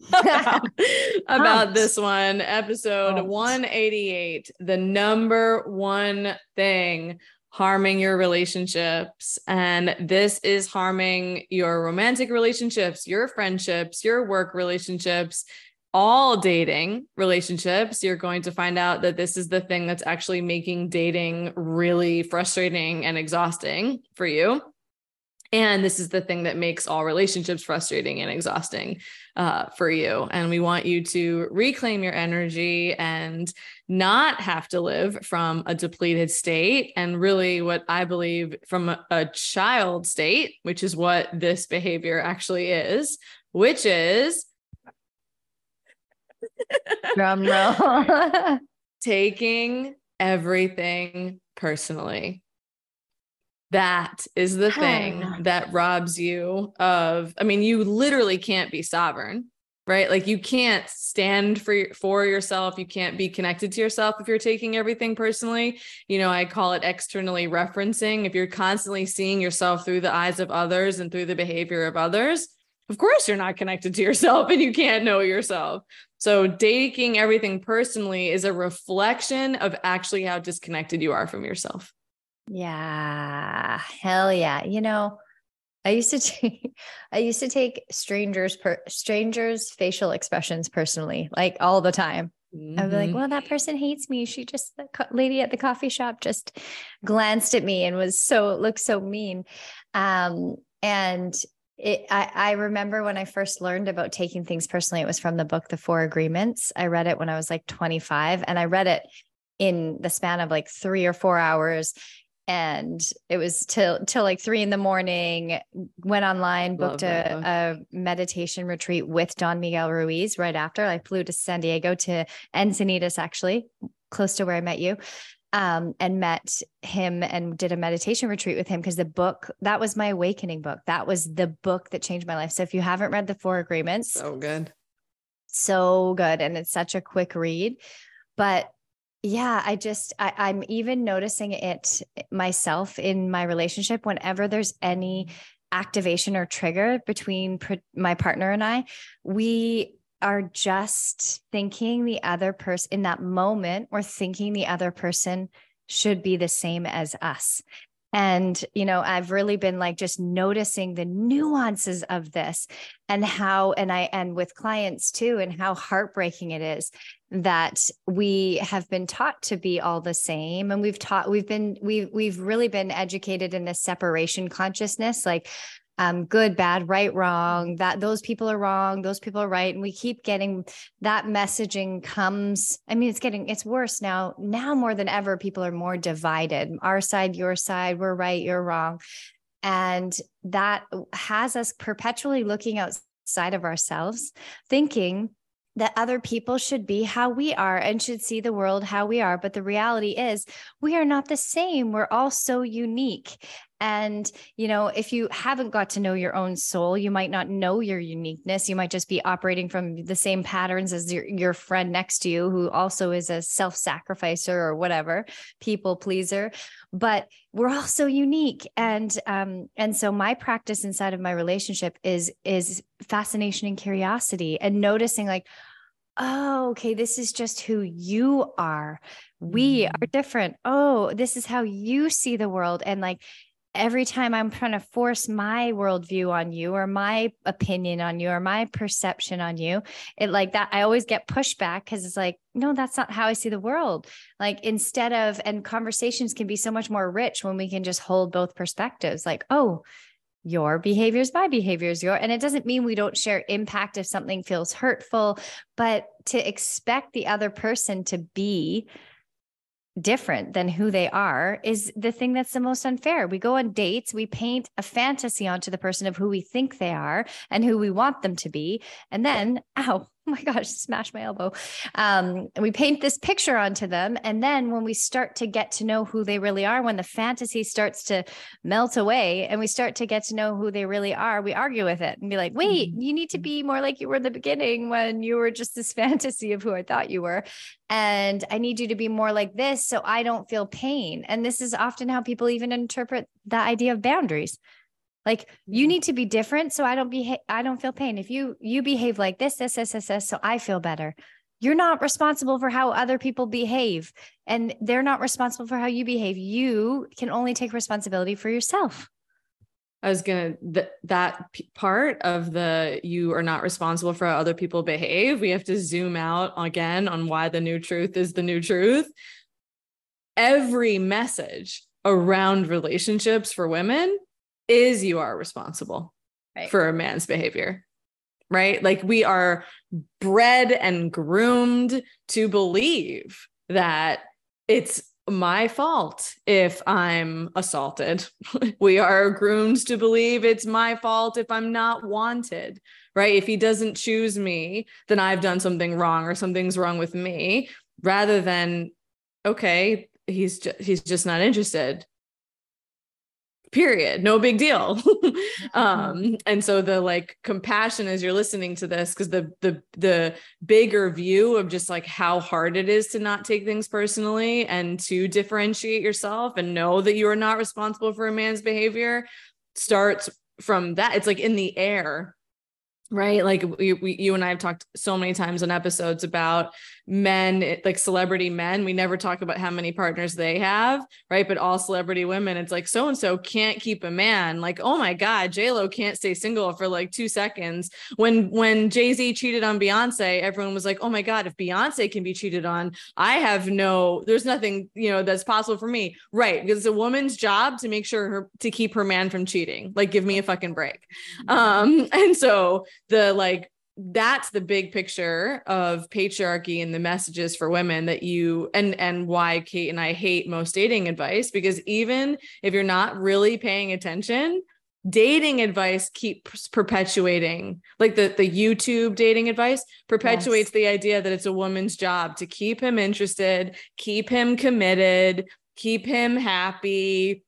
about, about this one, episode 188. The number one thing harming your relationships. And this is harming your romantic relationships, your friendships, your work relationships, all dating relationships, you're going to find out that this is the thing that's actually making dating really frustrating and exhausting for you. And this is the thing that makes all relationships frustrating and exhausting uh, for you. And we want you to reclaim your energy and not have to live from a depleted state. And really, what I believe from a, a child state, which is what this behavior actually is, which is Drum roll. Taking everything personally. That is the thing that robs you of, I mean, you literally can't be sovereign, right? Like you can't stand for for yourself. You can't be connected to yourself if you're taking everything personally. You know, I call it externally referencing. If you're constantly seeing yourself through the eyes of others and through the behavior of others, of course you're not connected to yourself and you can't know yourself. So, taking everything personally is a reflection of actually how disconnected you are from yourself. Yeah. Hell yeah. You know, I used to take I used to take strangers per strangers facial expressions personally, like all the time. Mm-hmm. I'd be like, mm-hmm. well, that person hates me. She just the co- lady at the coffee shop just glanced at me and was so looked so mean. Um, and it, I, I remember when I first learned about taking things personally, it was from the book, The Four Agreements. I read it when I was like 25 and I read it in the span of like three or four hours. And it was till till like three in the morning. Went online, booked a, a, meditation retreat with Don Miguel Ruiz right after. I flew to San Diego to Encinitas, actually, close to where I met you um, and met him and did a meditation retreat with him because the book that was my awakening book. That was the book that changed my life. So if you haven't read the Four Agreements, so good, so good, and it's such a quick read. But yeah, I just I, I'm even noticing it myself in my relationship. Whenever there's any activation or trigger between my partner and I, we are just thinking the other person in that moment, we're thinking the other person should be the same as us. And, you know, I've really been like just noticing the nuances of this and how, and I, and with clients too, and how heartbreaking it is that we have been taught to be all the same. And we've taught, we've been, we've, we've really been educated in this separation consciousness. Like, um, good, bad, right, wrong, that those people are wrong, those people are right. And we keep getting that messaging comes. I mean, it's getting, it's worse now. Now more than ever, people are more divided. Our side, your side, we're right, you're wrong. And that has us perpetually looking outside of ourselves, thinking that other people should be how we are and should see the world how we are. But the reality is, we are not the same. We're all so unique. And, you know, if you haven't got to know your own soul, you might not know your uniqueness. You might just be operating from the same patterns as your, your friend next to you, who also is a self sacrificer or whatever, people pleaser. But we're all so unique. And, um, and so my practice inside of my relationship is, is fascination and curiosity and noticing like, oh, okay, this is just who you are. We are mm-hmm. different. Oh, this is how you see the world. And like, every time I'm trying to force my worldview on you or my opinion on you or my perception on you, it like that, I always get pushback because it's like, no, that's not how I see the world. Like instead of, and conversations can be so much more rich when we can just hold both perspectives. Like, oh, your behaviors, my behaviors, your, and it doesn't mean we don't share impact if something feels hurtful, but to expect the other person to be different than who they are is the thing that's the most unfair. We go on dates, we paint a fantasy onto the person of who we think they are and who we want them to be. And then, ow, my gosh, smash my elbow. Um, and we paint this picture onto them. And then when we start to get to know who they really are, when the fantasy starts to melt away and we start to get to know who they really are, we argue with it and be like, wait, mm-hmm. you need to be more like you were in the beginning when you were just this fantasy of who I thought you were. And I need you to be more like this so I don't feel pain. And this is often how people even interpret the idea of boundaries like you need to be different so I don't be I don't feel pain. If you you behave like this, this, this, this, this, so I feel better. You're not responsible for how other people behave and they're not responsible for how you behave. You can only take responsibility for yourself. I was gonna th- that p- part of the you are not responsible for how other people behave. We have to zoom out again on why the new truth is the new truth. Every message around relationships for women is you are responsible right. for a man's behavior right like we are bred and groomed to believe that it's my fault if I'm assaulted. we are groomed to believe it's my fault if I'm not wanted, right? If he doesn't choose me, then I've done something wrong or something's wrong with me rather than okay, he's just, he's just not interested period. No big deal. Mm-hmm. um and so the like compassion as you're listening to this because the the the bigger view of just like how hard it is to not take things personally and to differentiate yourself and know that you are not responsible for a man's behavior starts from that. It's like in the air right? Like we, we, you and i have talked so many times on episodes about men like celebrity men. We never talk about how many partners they have right? But all celebrity women it's like so and so can't keep a man. Like oh my god j-lo can't stay single for like two seconds. When when jay-z cheated on beyonce everyone was like oh my god if beyonce can be cheated on i have no there's nothing you know that's possible for me. Right because it's a woman's job to make sure her to keep her man from cheating. Like give me a fucking break. Mm-hmm. um and so the like that's the big picture of patriarchy and the messages for women that you and and why Kate and I hate most dating advice because even if you're not really paying attention dating advice keeps perpetuating like the the YouTube dating advice perpetuates yes. the idea that it's a woman's job to keep him interested keep him committed keep him happy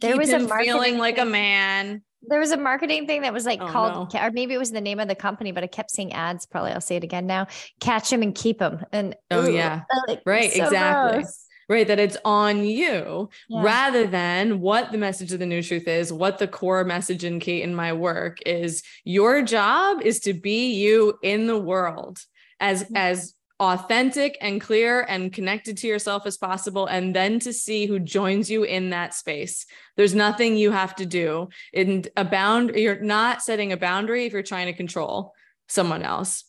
there was a feeling like a man there was a marketing thing that was like oh, called, no. or maybe it was the name of the company, but I kept seeing ads. Probably I'll say it again now. Catch them and keep them. And oh ooh, yeah, like, right, so exactly. Gross. Right, that it's on you yeah. rather than what the message of the new truth is, what the core message in Kate and my work is. Your job is to be you in the world as mm-hmm. as authentic and clear and connected to yourself as possible and then to see who joins you in that space. There's nothing you have to do. In a bound you're not setting a boundary if you're trying to control someone else.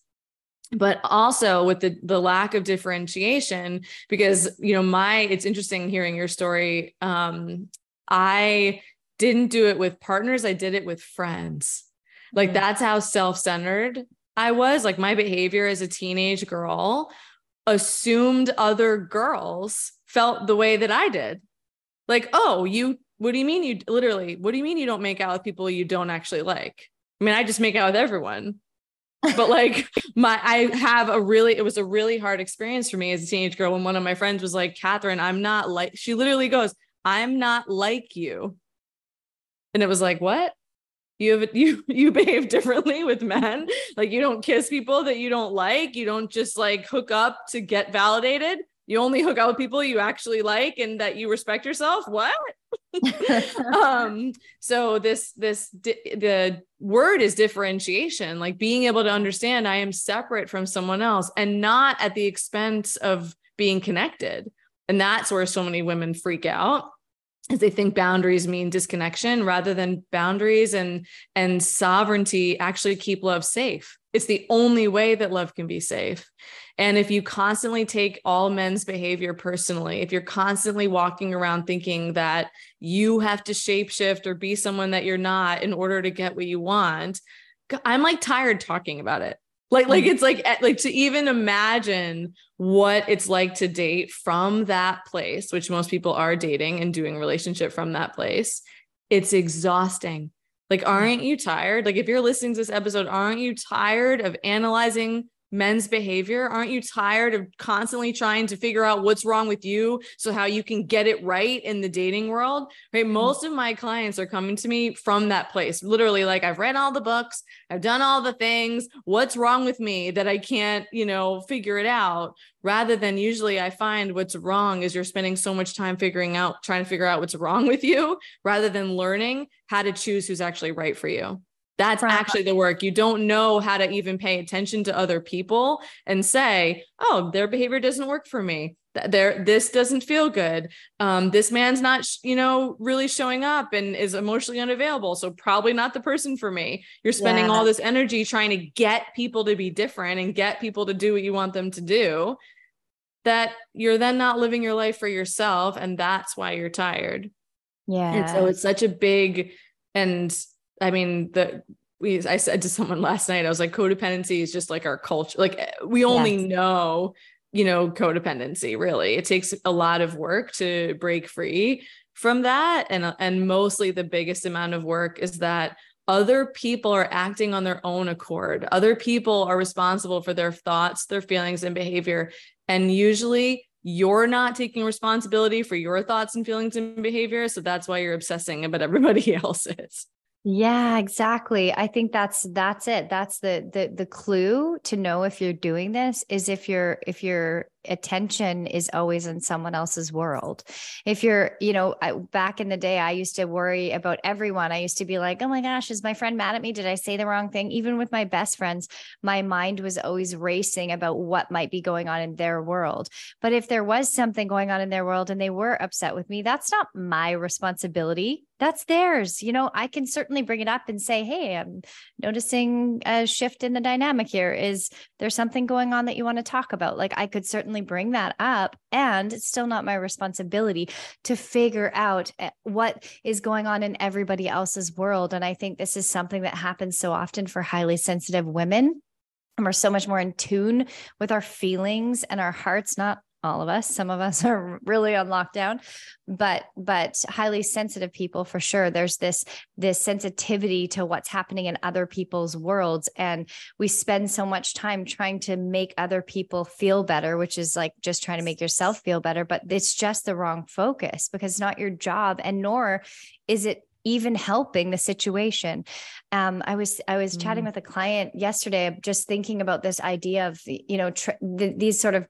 But also with the the lack of differentiation because you know my it's interesting hearing your story. Um i didn't do it with partners i did it with friends. Like that's how self-centered I was like my behavior as a teenage girl assumed other girls felt the way that I did. Like, oh, you, what do you mean you literally, what do you mean you don't make out with people you don't actually like? I mean, I just make out with everyone. but like my I have a really it was a really hard experience for me as a teenage girl when one of my friends was like, Catherine, I'm not like she literally goes, I'm not like you. And it was like, what? You have you you behave differently with men. Like you don't kiss people that you don't like. You don't just like hook up to get validated. You only hook up with people you actually like and that you respect yourself. What? Um so this this the word is differentiation like being able to understand i am separate from someone else and not at the expense of being connected. And that's where so many women freak out is they think boundaries mean disconnection rather than boundaries and and sovereignty actually keep love safe. It's the only way that love can be safe. And if you constantly take all men's behavior personally if you're constantly walking around thinking that you have to shapeshift or be someone that you're not in order to get what you want i'm like tired talking about it like like mm. it's like eh, like to even imagine what it's like to date from that place which most people are dating and doing relationship from that place it's exhausting. Like aren't you tired? Like if you're listening to this episode aren't you tired of analyzing men's behavior? Aren't you tired of constantly trying to figure out what's wrong with you so how you can get it right in the dating world? Right? Mm-hmm. Most of my clients are coming to me from that place. Literally like I've read all the books, I've done all the things. What's wrong with me that I can't, you know, figure it out? Rather than usually I find what's wrong is you're spending so much time figuring out trying to figure out what's wrong with you rather than learning how to choose who's actually right for you. That's actually the work. You don't know how to even pay attention to other people and say, "Oh, their behavior doesn't work for me. There, this doesn't feel good. Um, this man's not, you know, really showing up and is emotionally unavailable. So probably not the person for me. You're spending yeah. all this energy trying to get people to be different and get people to do what you want them to do. That you're then not living your life for yourself, and that's why you're tired. Yeah. And so it's such a big and I mean, the we I said to someone last night, I was like, codependency is just like our culture. Like we only yes. know, you know, codependency, really. It takes a lot of work to break free from that. And and mostly the biggest amount of work is that other people are acting on their own accord. Other people are responsible for their thoughts, their feelings, and behavior. And usually you're not taking responsibility for your thoughts and feelings and behavior. So that's why you're obsessing about everybody else's. Yeah, exactly. I think that's that's it. That's the the the clue to know if you're doing this is if you're if you're attention is always in someone else's world. If you're, you know, I, back in the day, I used to worry about everyone. I used to be like, oh my gosh, is my friend mad at me? Did I say the wrong thing? Even with my best friends, my mind was always racing about what might be going on in their world. But if there was something going on in their world and they were upset with me, that's not my responsibility that's theirs. You know, I can certainly bring it up and say, Hey, I'm noticing a shift in the dynamic here. Is there something going on that you want to talk about? Like, I could certainly bring that up. And it's still not my responsibility to figure out eh, what is going on in everybody else's world. And I think this is something that happens so often for highly sensitive women. And we're so much more in tune with our feelings and our hearts, not all of us some of us are really on lockdown but but highly sensitive people for sure there's this this sensitivity to what's happening in other people's worlds and we spend so much time trying to make other people feel better which is like just trying to make yourself feel better but it's just the wrong focus because it's not your job and nor is it even helping the situation. Um, I was I was mm. chatting with a client yesterday, just thinking about this idea of you know tr- th- these sort of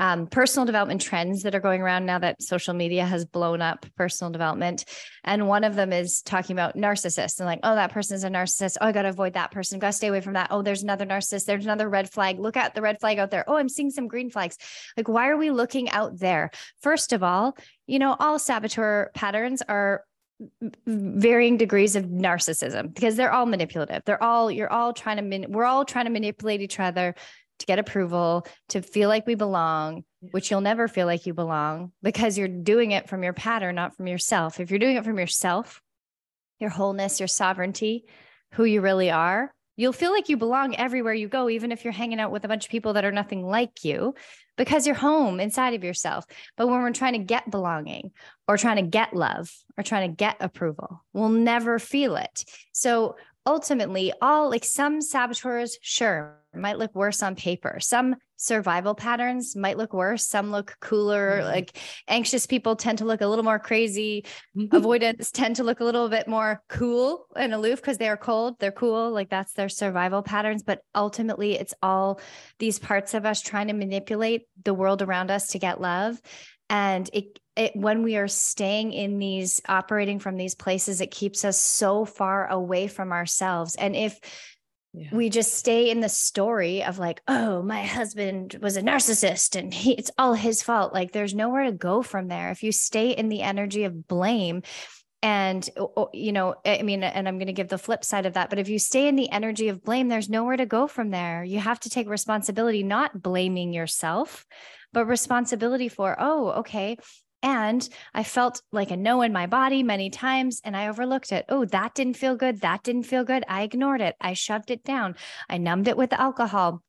um, personal development trends that are going around now that social media has blown up personal development. And one of them is talking about narcissists and like, oh, that person is a narcissist. Oh, I got to avoid that person. Got to stay away from that. Oh, there's another narcissist. There's another red flag. Look at the red flag out there. Oh, I'm seeing some green flags. Like, why are we looking out there? First of all, you know, all saboteur patterns are varying degrees of narcissism because they're all manipulative. They're all you're all trying to man, we're all trying to manipulate each other to get approval, to feel like we belong, which you'll never feel like you belong because you're doing it from your pattern, not from yourself. If you're doing it from yourself, your wholeness, your sovereignty, who you really are, you'll feel like you belong everywhere you go, even if you're hanging out with a bunch of people that are nothing like you, because you're home inside of yourself. But when we're trying to get belonging or trying to get love or trying to get approval, we'll never feel it. So ultimately, all like some saboteurs, sure, might look worse on paper. Some survival patterns might look worse. Some look cooler. Mm-hmm. Like anxious people tend to look a little more crazy. Mm-hmm. Avoidance tend to look a little bit more cool and aloof because they are cold. They're cool. Like that's their survival patterns. But ultimately, it's all these parts of us trying to manipulate the world around us to get love. And it, it when we are staying in these operating from these places, it keeps us so far away from ourselves. And if yeah. we just stay in the story of like, oh, my husband was a narcissist and he, it's all his fault. Like there's nowhere to go from there. If you stay in the energy of blame, and you know i mean and i'm going to give the flip side of that but if you stay in the energy of blame there's nowhere to go from there you have to take responsibility not blaming yourself but responsibility for oh okay and I felt like a no in my body many times and I overlooked it. Oh, that didn't feel good. That didn't feel good. I ignored it. I shoved it down. I numbed it with alcohol.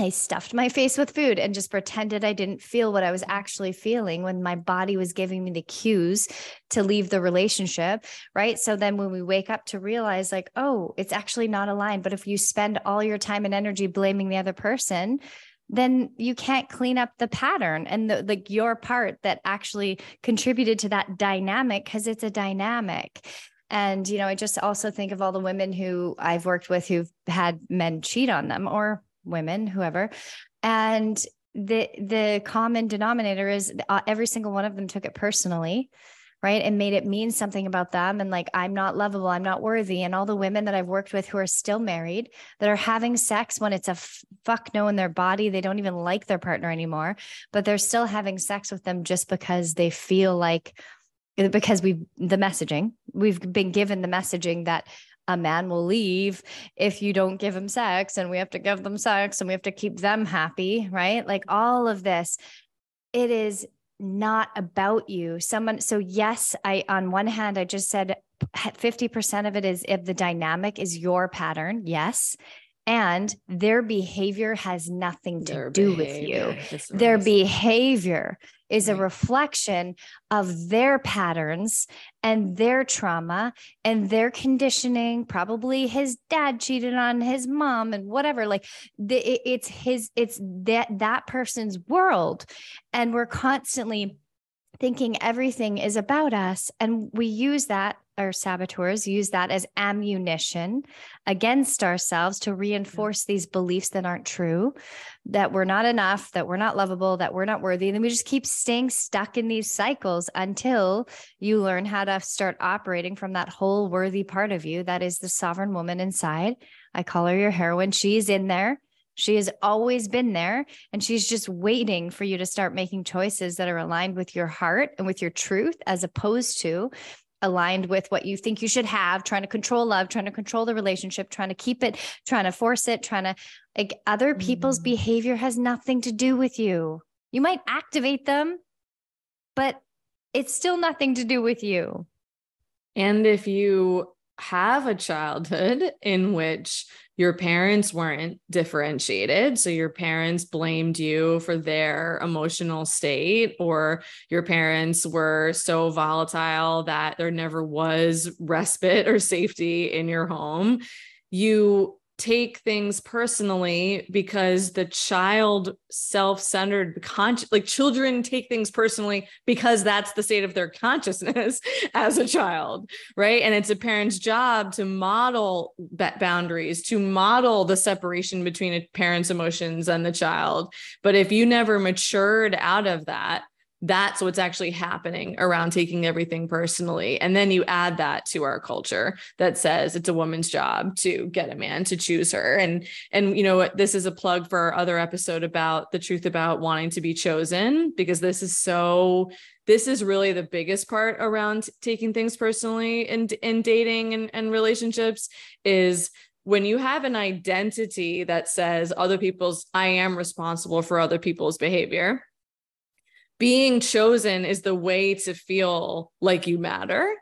I stuffed my face with food and just pretended I didn't feel what I was actually feeling when my body was giving me the cues to leave the relationship. Right. So then when we wake up to realize, like, oh, it's actually not aligned. But if you spend all your time and energy blaming the other person, then you can't clean up the pattern and the, like your part that actually contributed to that dynamic because it's a dynamic. And you know i just also think of all the women who i've worked with who've had men cheat on them or women whoever. And the the common denominator is uh, every single one of them took it personally right? And made it mean something about them and like i'm not lovable i'm not worthy. And all the women that i've worked with who are still married that are having sex when it's a f- fuck no in their body they don't even like their partner anymore but they're still having sex with them just because they feel like eh, because we've the messaging we've been given the messaging that a man will leave if you don't give him sex and we have to give them sex and we have to keep them happy right? Like all of this it is not about you. Someone, so yes, I, on one hand, I just said 50% of it is if the dynamic is your pattern. Yes and their behavior has nothing to their do with you. Their behavior is right. a reflection of their patterns and their trauma and their conditioning. Probably his dad cheated on his mom and whatever. Like the, it, it's his, it's that that person's world, and we're constantly thinking everything is about us, and we use that our saboteurs use that as ammunition against ourselves to reinforce these beliefs that aren't true, that we're not enough, that we're not lovable, that we're not worthy. And then we just keep staying stuck in these cycles until you learn how to start operating from that whole worthy part of you that is the sovereign woman inside. I call her your heroine. She's in there. She has always been there and she's just waiting for you to start making choices that are aligned with your heart and with your truth, as opposed to aligned with what you think you should have, trying to control love, trying to control the relationship, trying to keep it, trying to force it, trying to like other people's mm. behavior has nothing to do with you. You might activate them, but it's still nothing to do with you. And if you have a childhood in which your parents weren't differentiated. So your parents blamed you for their emotional state, or your parents were so volatile that there never was respite or safety in your home. You take things personally because the child self-centered conscious like children take things personally because that's the state of their consciousness as a child right? And it's a parent's job to model boundaries to model the separation between a parent's emotions and the child. But if you never matured out of that that's what's actually happening around taking everything personally. And then you add that to our culture that says it's a woman's job to get a man to choose her. And and you know this is a plug for our other episode about the truth about wanting to be chosen because this is so this is really the biggest part around taking things personally in in dating and, and relationships is when you have an identity that says other people's I am responsible for other people's behavior being chosen is the way to feel like you matter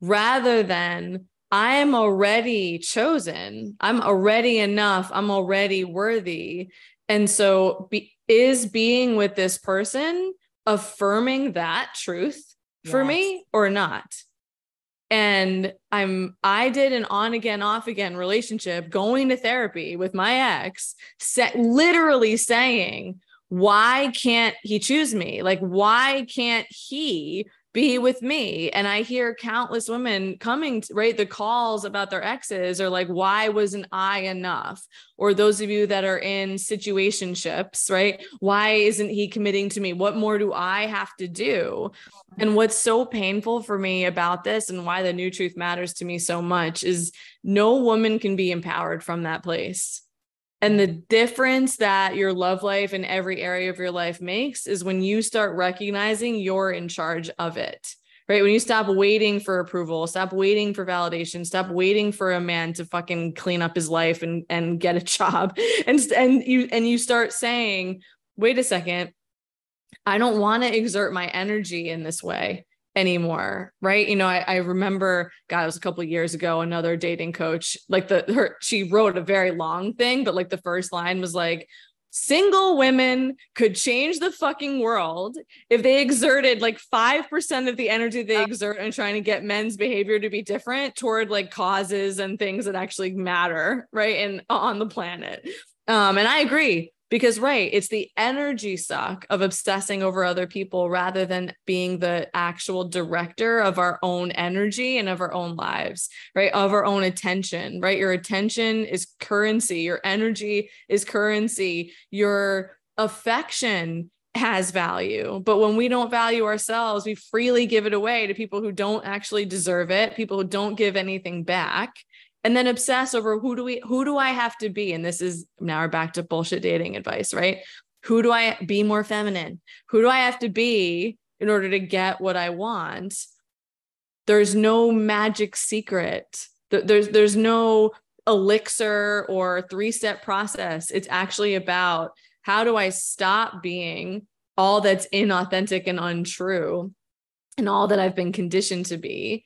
rather than I'm already chosen. I'm already enough. I'm already worthy. And so, be, is being with this person affirming that truth for yes. me or not? And I'm, I did an on again, off again relationship going to therapy with my ex, set, literally saying, why can't he choose me? Like, why can't he be with me. And I hear countless women coming, to, right? The calls about their exes are like, why wasn't I enough? Or those of you that are in situationships, right? Why isn't he committing to me? What more do I have to do? And what's so painful for me about this and why the new truth matters to me so much is no woman can be empowered from that place. And the difference that your love life and every area of your life makes is when you start recognizing you're in charge of it. Right. When you stop waiting for approval, stop waiting for validation, stop waiting for a man to fucking clean up his life and, and get a job. And, and you and you start saying, wait a second, I don't want to exert my energy in this way anymore right? You know i, I remember god it was a couple years ago another dating coach like the her she wrote a very long thing but like the first line was like single women could change the fucking world if they exerted like 5% of the energy they exert in trying to get men's behavior to be different toward like causes and things that actually matter right and on the planet. Um and i agree because right it's the energy suck of obsessing over other people rather than being the actual director of our own energy and of our own lives right? Of our own attention right? Your attention is currency. Your energy is currency. Your affection has value. But when we don't value ourselves we freely give it away to people who don't actually deserve it people who don't give anything back and then obsess over who do we who do I have to be? And this is now we're back to bullshit dating advice, right? Who do I be more feminine? Who do I have to be in order to get what I want? There's no magic secret. There's there's no elixir or three-step process. It's actually about how do I stop being all that's inauthentic and untrue and all that I've been conditioned to be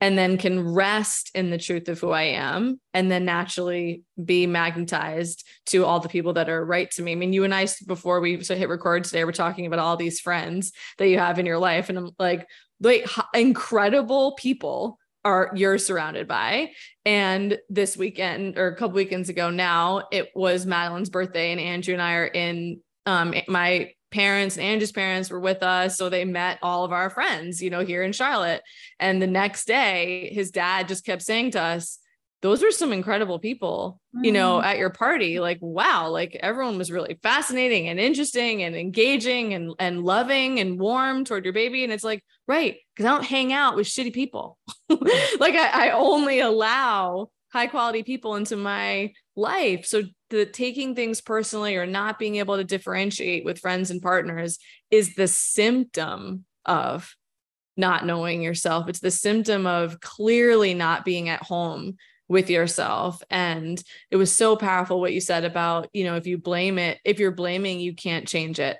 and then can rest in the truth of who I am and then naturally be magnetized to all the people that are right to me. I mean, you and I, before we hit record today, we're talking about all these friends that you have in your life. And I'm like, like incredible people are you're surrounded by. And this weekend or a couple weekends ago now, it was Madeline's birthday and Andrew and I are in um my parents and Andrew's parents were with us. So they met all of our friends, you know, here in Charlotte. And the next day, his dad just kept saying to us, those were some incredible people, you know, mm-hmm. at your party. Like, wow, like everyone was really fascinating and interesting and engaging and, and loving and warm toward your baby. And it's like, right, because I don't hang out with shitty people. like I, I only allow high quality people into my life. So the taking things personally or not being able to differentiate with friends and partners is the symptom of not knowing yourself. It's the symptom of clearly not being at home with yourself. And it was so powerful what you said about, you know, if you blame it, if you're blaming, you can't change it.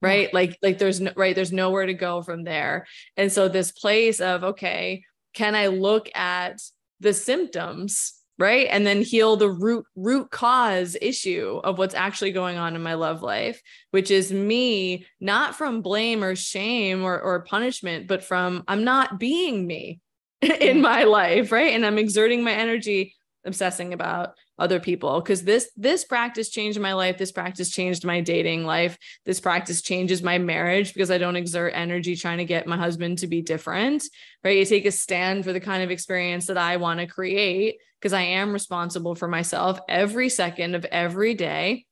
Right. Yeah. Like, like there's no, right. There's nowhere to go from there. And so this place of, okay, can I look at the symptoms right? And then heal the root root cause issue of what's actually going on in my love life which is me not from blame or shame or, or punishment but from i'm not being me in my life right? And i'm exerting my energy obsessing about other people because this this practice changed my life. This practice changed my dating life. This practice changes my marriage because i don't exert energy trying to get my husband to be different right? You take a stand for the kind of experience that i want to create because i am responsible for myself every second of every day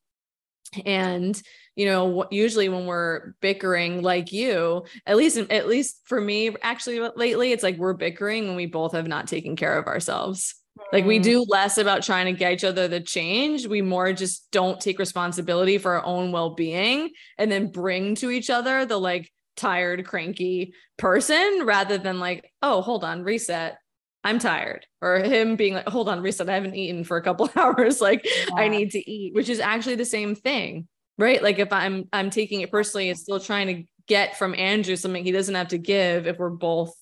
and you know usually when we're bickering like you at least at least for me actually lately it's like we're bickering when we both have not taken care of ourselves like we mm. do less about trying to get each other to change. We more just don't take responsibility for our own well-being and then bring to each other the like tired, cranky person rather than like, oh, hold on, reset. I'm tired. Or him being like, hold on, reset. I haven't eaten for a couple hours. Like yeah. I need to eat, which is actually the same thing. Right. Like if I'm I'm taking it personally, it's still trying to get from Andrew something he doesn't have to give if we're both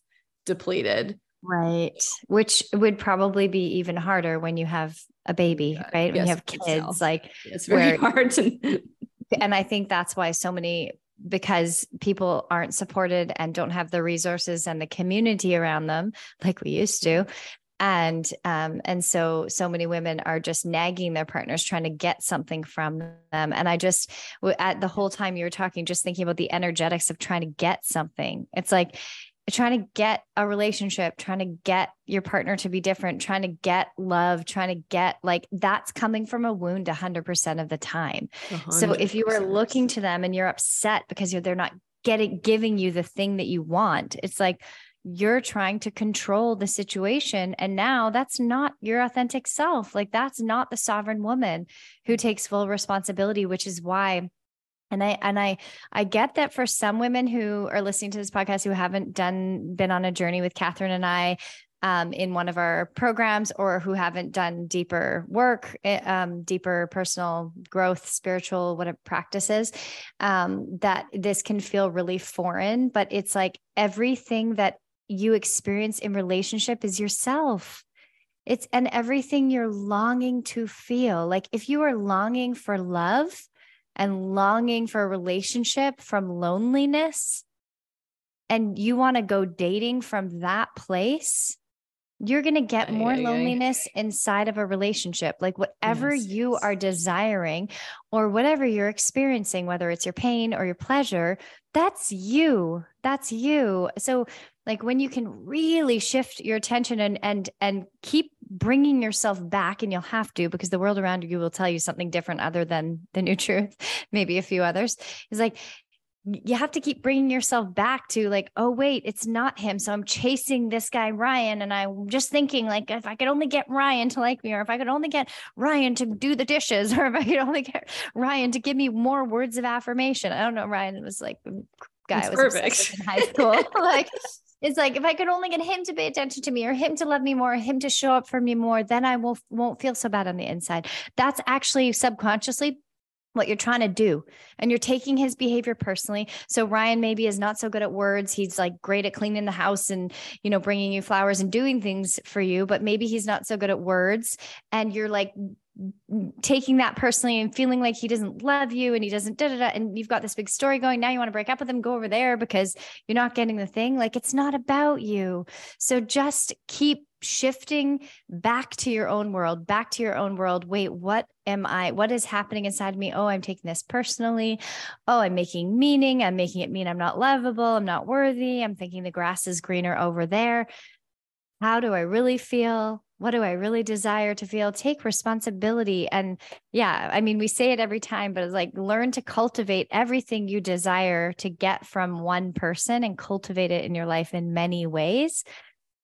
depleted. Right. Which would probably be even harder when you have a baby, right? Yes, when you have kids, like it's very where, hard to. and I think that's why so many, because people aren't supported and don't have the resources and the community around them like we used to, and um and so so many women are just nagging their partners trying to get something from them. And i just at the whole time you were talking just thinking about the energetics of trying to get something it's like trying to get a relationship, trying to get your partner to be different, trying to get love, trying to get like that's coming from a wound 100% of the time. 100%. So if you are looking to them and you're upset because you're, they're not getting giving you the thing that you want, it's like you're trying to control the situation and now that's not your authentic self. Like that's not the sovereign woman who takes full responsibility, which is why and i and i i get that for some women who are listening to this podcast who haven't done been on a journey with catherine and i um, in one of our programs or who haven't done deeper work eh, um, deeper personal growth spiritual whatever practices um, that this can feel really foreign but it's like everything that you experience in relationship is yourself. It's and everything you're longing to feel. Like if you are longing for love and longing for a relationship from loneliness and you want to go dating from that place, you're going to get more loneliness inside of a relationship. Like whatever yes, you yes. are desiring or whatever you're experiencing, whether it's your pain or your pleasure, that's you. That's you. So like when you can really shift your attention and and and keep bringing yourself back and you'll have to because the world around you will tell you something different other than the new truth maybe a few others is like you have to keep bringing yourself back to like oh wait it's not him. So i'm chasing this guy ryan and i'm just thinking like if i could only get ryan to like me or if i could only get ryan to do the dishes or if i could only get ryan to give me more words of affirmation. I don't know ryan was like guy it's was perfect. in high school. Like it's like if I could only get him to pay attention to me or him to love me more, him to show up for me more, then I will won't feel so bad on the inside. That's actually subconsciously what you're trying to do and you're taking his behavior personally so ryan maybe is not so good at words he's like great at cleaning the house and you know bringing you flowers and doing things for you but maybe he's not so good at words and you're like taking that personally and feeling like he doesn't love you and he doesn't da da da and you've got this big story going now you want to break up with him go over there because you're not getting the thing like it's not about you. So just keep shifting back to your own world back to your own world. Wait what am i what is happening inside me? Oh i'm taking this personally. Oh i'm making meaning. I'm making it mean i'm not lovable. I'm not worthy. I'm thinking the grass is greener over there. How do i really feel what do I really desire to feel? Take responsibility. And yeah, I mean, we say it every time, but it's like learn to cultivate everything you desire to get from one person and cultivate it in your life in many ways.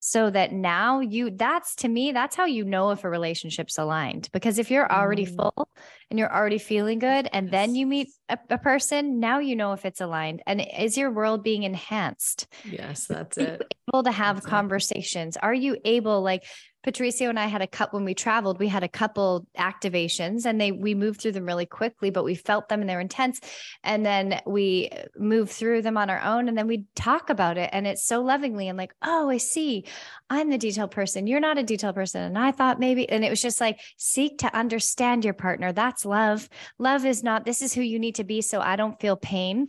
So that now you, that's to me, that's how you know if a relationship's aligned. Because if you're already mm. full and you're already feeling good, and yes. then you meet a, a, person, now you know if it's aligned. And is your world being enhanced? Yes, that's it. Able to have that's conversations? It. Are you able, like, Patricio and I had a cup when we traveled. We had a couple activations and they we moved through them really quickly, but we felt them and they're intense. And then we moved through them on our own and then we talk about it. And it's so lovingly and like, oh, I see. I'm the detail person. You're not a detail person. And I thought maybe, and it was just like seek to understand your partner. That's love. Love is not this is who you need to be so I don't feel pain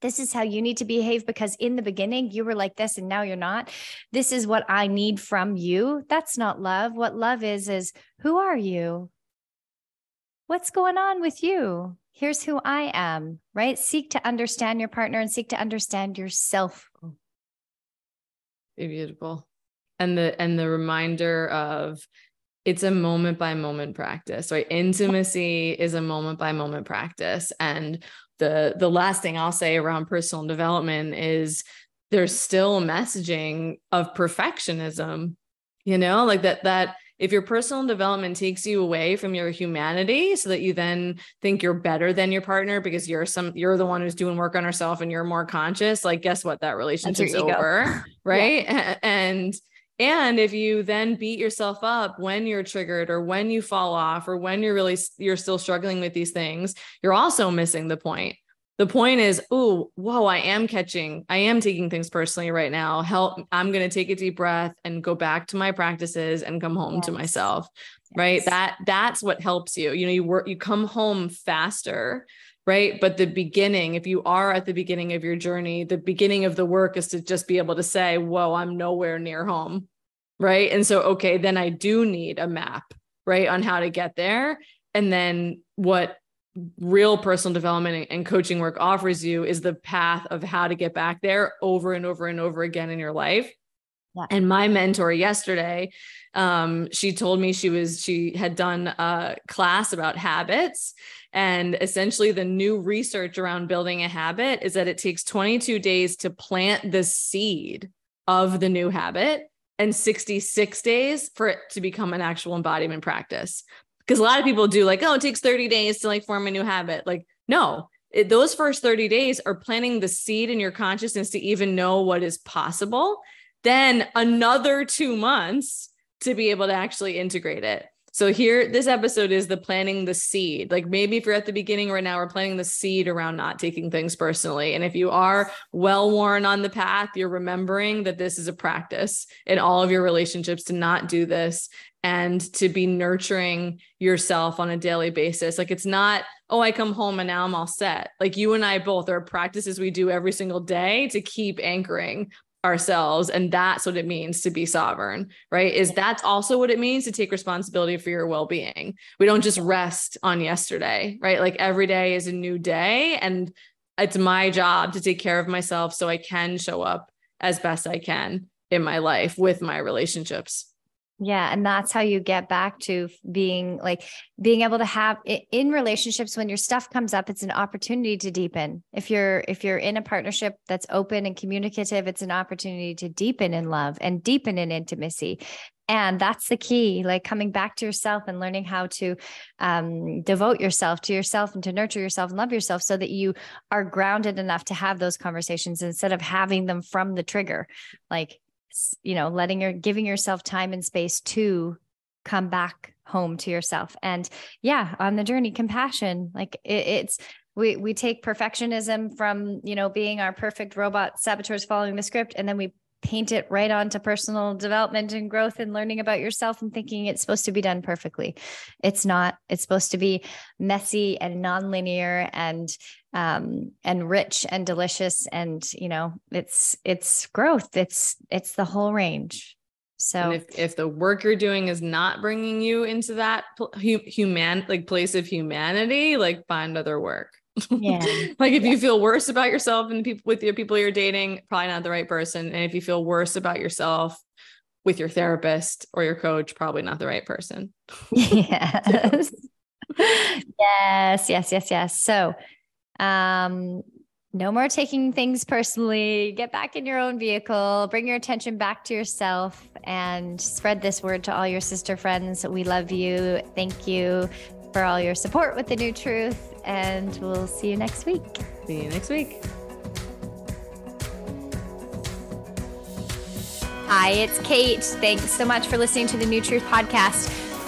this is how you need to behave because in the beginning you were like this and now you're not. This is what I need from you. That's not love. What love is, is who are you? What's going on with you? Here's who I am, right? Seek to understand your partner and seek to understand yourself. Beautiful. And the and the reminder of it's a moment by moment practice, right? Intimacy is a moment by moment practice. And the the last thing I'll say around personal development is there's still messaging of perfectionism, you know, like that that if your personal development takes you away from your humanity so that you then think you're better than your partner because you're some you're the one who's doing work on herself and you're more conscious like guess what? That relationship's over right? Yeah. and and if you then beat yourself up when you're triggered or when you fall off or when you're really you're still struggling with these things, you're also missing the point. The point is, oh, whoa, I am catching, I am taking things personally right now. Help, I'm going to take a deep breath and go back to my practices and come home yes. to myself. Yes. Right. That that's what helps you. You know, you work, you come home faster right? But the beginning, if you are at the beginning of your journey, the beginning of the work is to just be able to say, Whoa, I'm nowhere near home right? And so, okay, then I do need a map, right, on how to get there. And then what real personal development and coaching work offers you is the path of how to get back there over and over and over again in your life. Yeah. And my mentor yesterday, um, she told me she was she had done a class about habits, and essentially the new research around building a habit is that it takes 22 days to plant the seed of the new habit and 66 days for it to become an actual embodiment practice. Because a lot of people do like, oh, it takes 30 days to like form a new habit. Like, no, it, those first 30 days are planting the seed in your consciousness to even know what is possible. Then another two months to be able to actually integrate it. So here, this episode is the planting the seed. Like maybe if you're at the beginning right now, we're planting the seed around not taking things personally. And if you are well worn on the path, you're remembering that this is a practice in all of your relationships to not do this and to be nurturing yourself on a daily basis. Like it's not, oh, I come home and now I'm all set. Like you and I both are practices we do every single day to keep anchoring ourselves and that's what it means to be sovereign right? Is that's also what it means to take responsibility for your well-being. We don't just rest on yesterday right? Like every day is a new day and it's my job to take care of myself so i can show up as best i can in my life with my relationships yeah. And that's how you get back to being like being able to have in relationships when your stuff comes up, it's an opportunity to deepen. If you're, if you're in a partnership that's open and communicative, it's an opportunity to deepen in love and deepen in intimacy. And that's the key, like coming back to yourself and learning how to um, devote yourself to yourself and to nurture yourself and love yourself so that you are grounded enough to have those conversations instead of having them from the trigger. Like, you know letting your giving yourself time and space to come back home to yourself. And yeah on the journey compassion like it, it's we we take perfectionism from you know being our perfect robot saboteurs following the script and then we paint it right onto personal development and growth and learning about yourself and thinking it's supposed to be done perfectly. It's not. It's supposed to be messy and nonlinear and um and rich and delicious and you know it's it's growth it's it's the whole range so if, if the work you're doing is not bringing you into that human like place of humanity like find other work yeah. like if you feel worse about yourself and people with your people you're dating, probably not the right person. And if you feel worse about yourself with your therapist or your coach, probably not the right person. Yes. yes, yes, yes, yes. So um no more taking things personally. Get back in your own vehicle, bring your attention back to yourself, and spread this word to all your sister friends. We love you. Thank you for all your support with the new truth and we'll see you next week. See you next week. Hi, it's Kate. Thanks so much for listening to the New Truth podcast